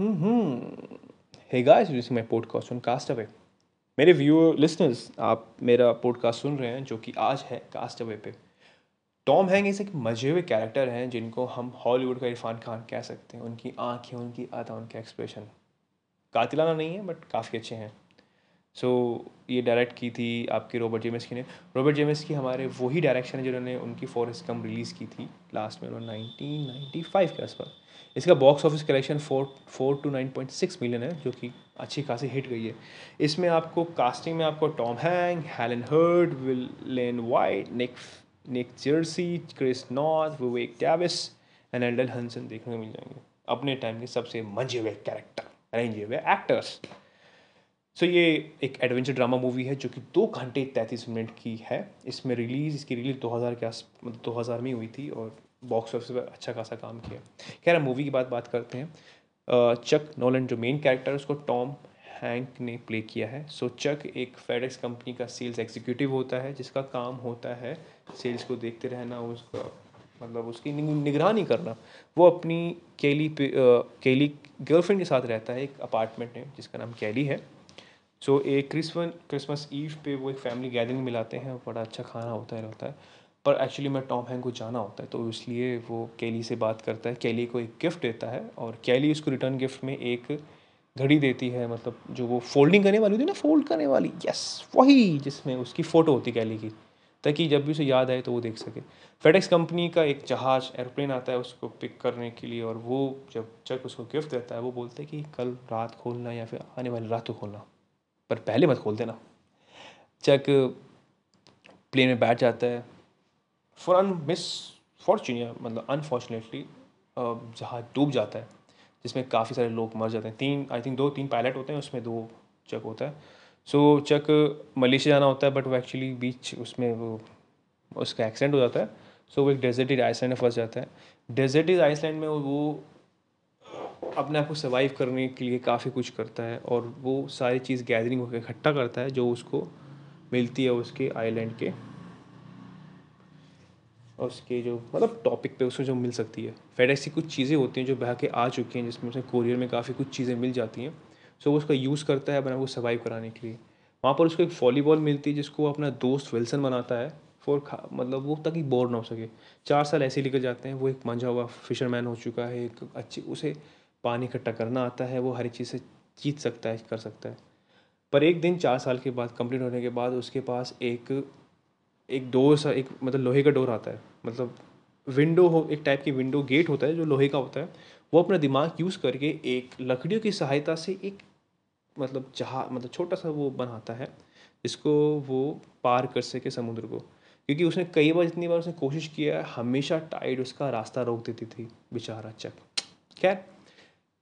Hey guys this my podcast on castaway मेरे viewer listeners आप मेरा पॉडकास्ट सुन रहे हैं जो कि आज है कास्ट अवे पे। टॉम हैंग एक मज़े हुए कैरेक्टर हैं जिनको हम हॉलीवुड का इरफान खान कह सकते हैं। उनकी आँखें, उनकी अदा उनका एक्सप्रेशन कातिलाना नहीं है बट काफ़ी अच्छे हैं। सो ये डायरेक्ट की थी आपके रॉबर्ट जेमस की ने। रॉबर्ट जेमस की हमारे वही डायरेक्शन है जिन्होंने उनकी फॉरेस्ट कम रिलीज़ की थी। लास्ट में उन्होंने नाइनटीन नाइन्टी फाइव के आसपास। इसका box office collection four four two nine point six million है, जो कि अच्छी खासी हिट गई है। इसमें आपको कास्टिंग में आपको Tom Hanks Helen Hunt Lari White Nick Nick Searcy Chris Noth Vivek Travis and एंडल हंसन देखने को मिल जाएँगे। अपने टाइम के सबसे मंजे हुए कैरेक्टर अरेंजे हुए एक्टर्स सो so, ये एक एडवेंचर ड्रामा मूवी है जो कि दो घंटे तैंतीस मिनट की है। इसमें रिलीज़ इसकी रिलीज़ 2000 के आस मतलब दो हज़ार में हुई थी और बॉक्स ऑफ़िस पर अच्छा खासा काम किया। खैर रहा मूवी की बात बात करते हैं। चक नोलन जो मेन कैरेक्टर है उसको टॉम हैंक ने प्ले किया है। सो so, चक एक फेडेक्स कंपनी का सेल्स एग्जीक्यूटिव होता है जिसका काम होता है सेल्स को देखते रहना उसका मतलब उसकी निगरानी करना। वो अपनी केली पे केली गर्लफ्रेंड के साथ रहता है एक अपार्टमेंट में जिसका नाम कैली है। सो एक क्रिसमस क्रिसमस ईव पे वो एक फैमिली गैदरिंग मिलाते हैं बड़ा अच्छा खाना होता है, रहता है। पर एक्चुअली मैं टॉम हैंग को जाना होता है तो इसलिए वो कैली से बात करता है। कैली को एक गिफ्ट देता है और कैली उसको रिटर्न गिफ्ट में एक घड़ी देती है मतलब जो वो फोल्डिंग करने वाली होती है ना फोल्ड करने वाली यस वही जिसमें उसकी फ़ोटो होती कैली की, ताकि जब भी उसे याद आए तो वो देख सके। फेडेक्स कंपनी का एक जहाज़ एरोप्लेन आता है उसको पिक करने के लिए और वो जब चक उसको गिफ्ट देता है, वो बोलते हैं कि कल रात खोलना या फिर आने वाली रात को खोलना। पर पहले मत खोल देना। चक प्लेन में बैठ जाता है। फॉर मिस फॉर्चून या मतलब अनफॉर्चुनेटली जहाज़ डूब जाता है जिसमें काफ़ी सारे लोग मर जाते हैं। तीन आई थिंक दो तीन पायलट होते हैं उसमें दो चक होता है। सो so, चक मलेशिया जाना होता है बट वो एक्चुअली बीच उसमें वो उसका एक्सीडेंट हो जाता है। सो so, वो एक डेजर्टेड आइसलैंड में फंस जाता है। डेजर्टेड आइसलैंड में वो अपने आप को सर्वाइव करने के लिए काफ़ी कुछ करता है और वो सारी चीज़ गैदरिंग होकर इकट्ठा करता है जो उसको मिलती है उसके आइलैंड के। और उसके जो मतलब टॉपिक पे उसको जो मिल सकती है। फेड ऐसी कुछ चीज़ें होती हैं जो बह के आ चुकी हैं, जिसमें उसे कोरियर में काफ़ी कुछ चीज़ें मिल जाती हैं। सो वो उसका यूज़ करता है अपने को सर्वाइव कराने के लिए। वहाँ पर उसको एक वॉलीबॉल मिलती है, जिसको अपना दोस्त विल्सन बनाता है फॉर मतलब वो ताकि बोर ना हो सके। चार साल ऐसे लेकर जाते हैं, वो एक मंझा हुआ फिशरमैन हो चुका है, एक अच्छी, उसे पानी इकट्ठा करना आता है, वो हर चीज़ से जीत सकता है, कर सकता है। पर एक दिन चार साल के बाद, कंप्लीट होने के बाद उसके पास एक एक डोर सा, एक मतलब लोहे का डोर आता है। मतलब विंडो हो, एक टाइप की विंडो गेट होता है, जो लोहे का होता है। वो अपना दिमाग यूज़ करके एक लकड़ियों की सहायता से एक मतलब जहा मतलब छोटा सा वो बनाता है, जिसको वो पार कर सके समुद्र को। क्योंकि उसने कई बार, जितनी बार उसने कोशिश किया है हमेशा टाइड उसका रास्ता रोक देती थी, बेचारा, चक। खैर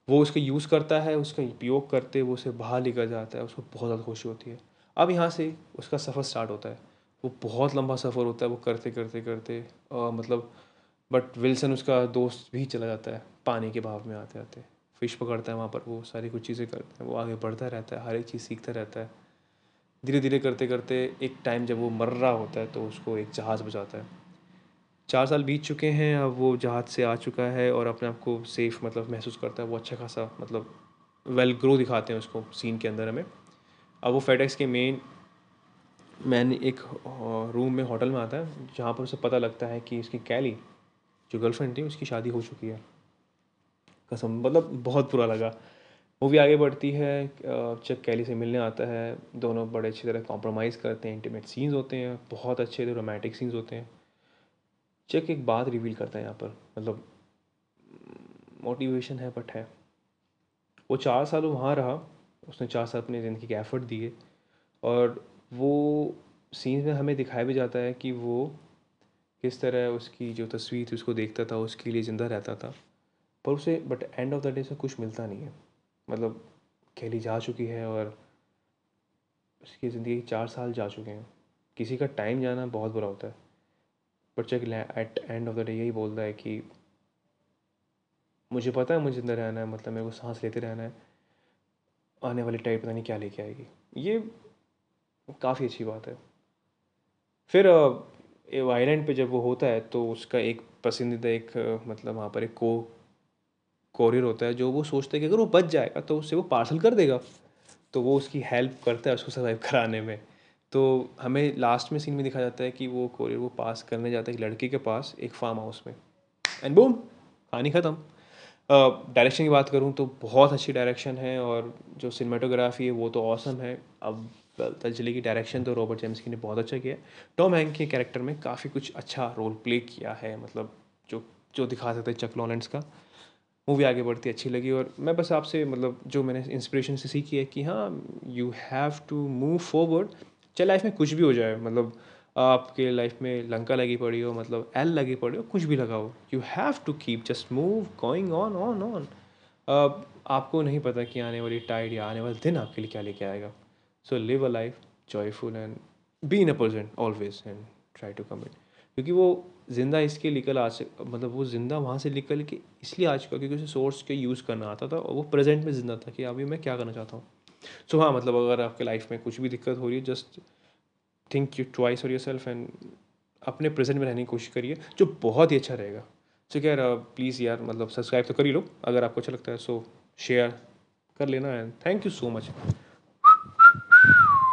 वो उसका यूज़ करता है उसका उपयोग करते वो उसे बाहर लेकर जाता है उसको बहुत ज़्यादा खुशी होती है। अब यहाँ से उसका सफ़र स्टार्ट होता है। वो बहुत लंबा सफ़र होता है वो करते करते करते आ, मतलब बट विल्सन उसका दोस्त भी चला जाता है पानी के भाव में आते आते फ़िश पकड़ता है वहाँ पर वो सारी कुछ चीज़ें करता है वो आगे बढ़ता रहता है हर एक चीज़ सीखता रहता है। धीरे धीरे करते करते एक टाइम जब वो मर रहा होता है तो उसको एक जहाज़ बचाता है। चार साल बीत चुके हैं, अब वो जहाज़ से आ चुका है और अपने आप को सेफ़ मतलब महसूस करता है, वो अच्छा खासा मतलब वेल ग्रो दिखाते हैं उसको सीन के अंदर हमें। अब वो फेडेक्स के मेन मैन एक रूम में होटल में आता है, जहाँ पर उसे पता लगता है कि उसकी कैली जो गर्लफ्रेंड थी, उसकी शादी हो चुकी है। कसम मतलब बहुत बुरा लगा। मूवी आगे बढ़ती है जब कैली से मिलने आता है, दोनों बड़े अच्छी तरह कॉम्प्रोमाइज़ करते हैं इंटीमेट सीन्स होते हैं, बहुत अच्छे रोमांटिक सीन्स होते हैं। चेक एक बात रिवील करता है यहाँ पर मतलब मोटिवेशन है बट है। वो चार साल वहाँ रहा, उसने चार साल अपनी ज़िंदगी के एफर्ट दिए और वो सीन में हमें दिखाया भी जाता है कि वो किस तरह उसकी जो तस्वीर थी उसको देखता था, उसके लिए ज़िंदा रहता था। पर उसे but end of the day से कुछ मिलता नहीं है। मतलब खेली जा चुकी है और उसकी ज़िंदगी चार साल जा चुके हैं। किसी का टाइम जाना बहुत बुरा होता है। But Chuck at end of the day यही बोलता है कि मुझे पता है मुझे ज़िंदा रहना है मतलब मेरे को सांस लेते रहना है। आने वाली टाइम पता नहीं क्या लेके आएगी। ये काफ़ी अच्छी बात है। फिर आइलैंड पे जब वो होता है तो उसका एक पसंदीदा एक मतलब वहाँ पर एक को कोरियर होता है, जो वो सोचता है कि अगर वो बच जाएगा तो उससे वो पार्सल कर देगा। तो वो उसकी हेल्प करता है उसको सर्वाइव कराने में। तो हमें लास्ट में सीन में दिखा जाता है कि वो कोरियर वो पास करने जाता है एक लड़की के पास एक फार्म हाउस में। एंड बूम कहानी ख़त्म। डायरेक्शन की बात करूँ तो बहुत अच्छी डायरेक्शन है और जो सिनेमाटोग्राफी है वो तो औसम है। अब तंजलि की डायरेक्शन तो रॉबर्ट जेम्स की ने बहुत अच्छा किया टॉम हैंक के कैरेक्टर में काफ़ी कुछ अच्छा रोल प्ले किया है मतलब जो जो दिखा सकते हैं चक लॉलेंस का। मूवी आगे बढ़ती अच्छी लगी और मैं बस आपसे मतलब जो मैंने इंस्पिरेशन से सीखी है कि हाँ you have to move forward चाहे लाइफ में कुछ भी हो जाए मतलब आपके लाइफ में लंका लगी पड़ी हो मतलब एल लगी पड़ी हो, कुछ भी लगा हो you have to keep just move going on on on आपको नहीं पता कि आने वाली टाइड या आने वाले दिन आपके लिए क्या लेके आएगा। So live a life joyful and be in a person always and try to come it क्योंकि वो ज़िंदा इसके निकल आ मतलब वो ज़िंदा वहाँ से निकल के इसलिए आ चुका क्योंकि उसे सोर्स के यूज़ करना आता था और वो प्रेजेंट में ज़िंदा था कि अभी मैं क्या करना चाहता हूँ। सो हाँ मतलब अगर आपके लाइफ में कुछ भी दिक्कत हो रही है जस्ट थिंक यू ट्वाइस और योर सेल्फ एंड अपने प्रेजेंट में रहने की कोशिश करिए, जो बहुत ही अच्छा रहेगा। सो क्या प्लीज़ यार मतलब सब्सक्राइब तो कर ही लो, अगर आपको अच्छा लगता है सो शेयर कर लेना and thank you so much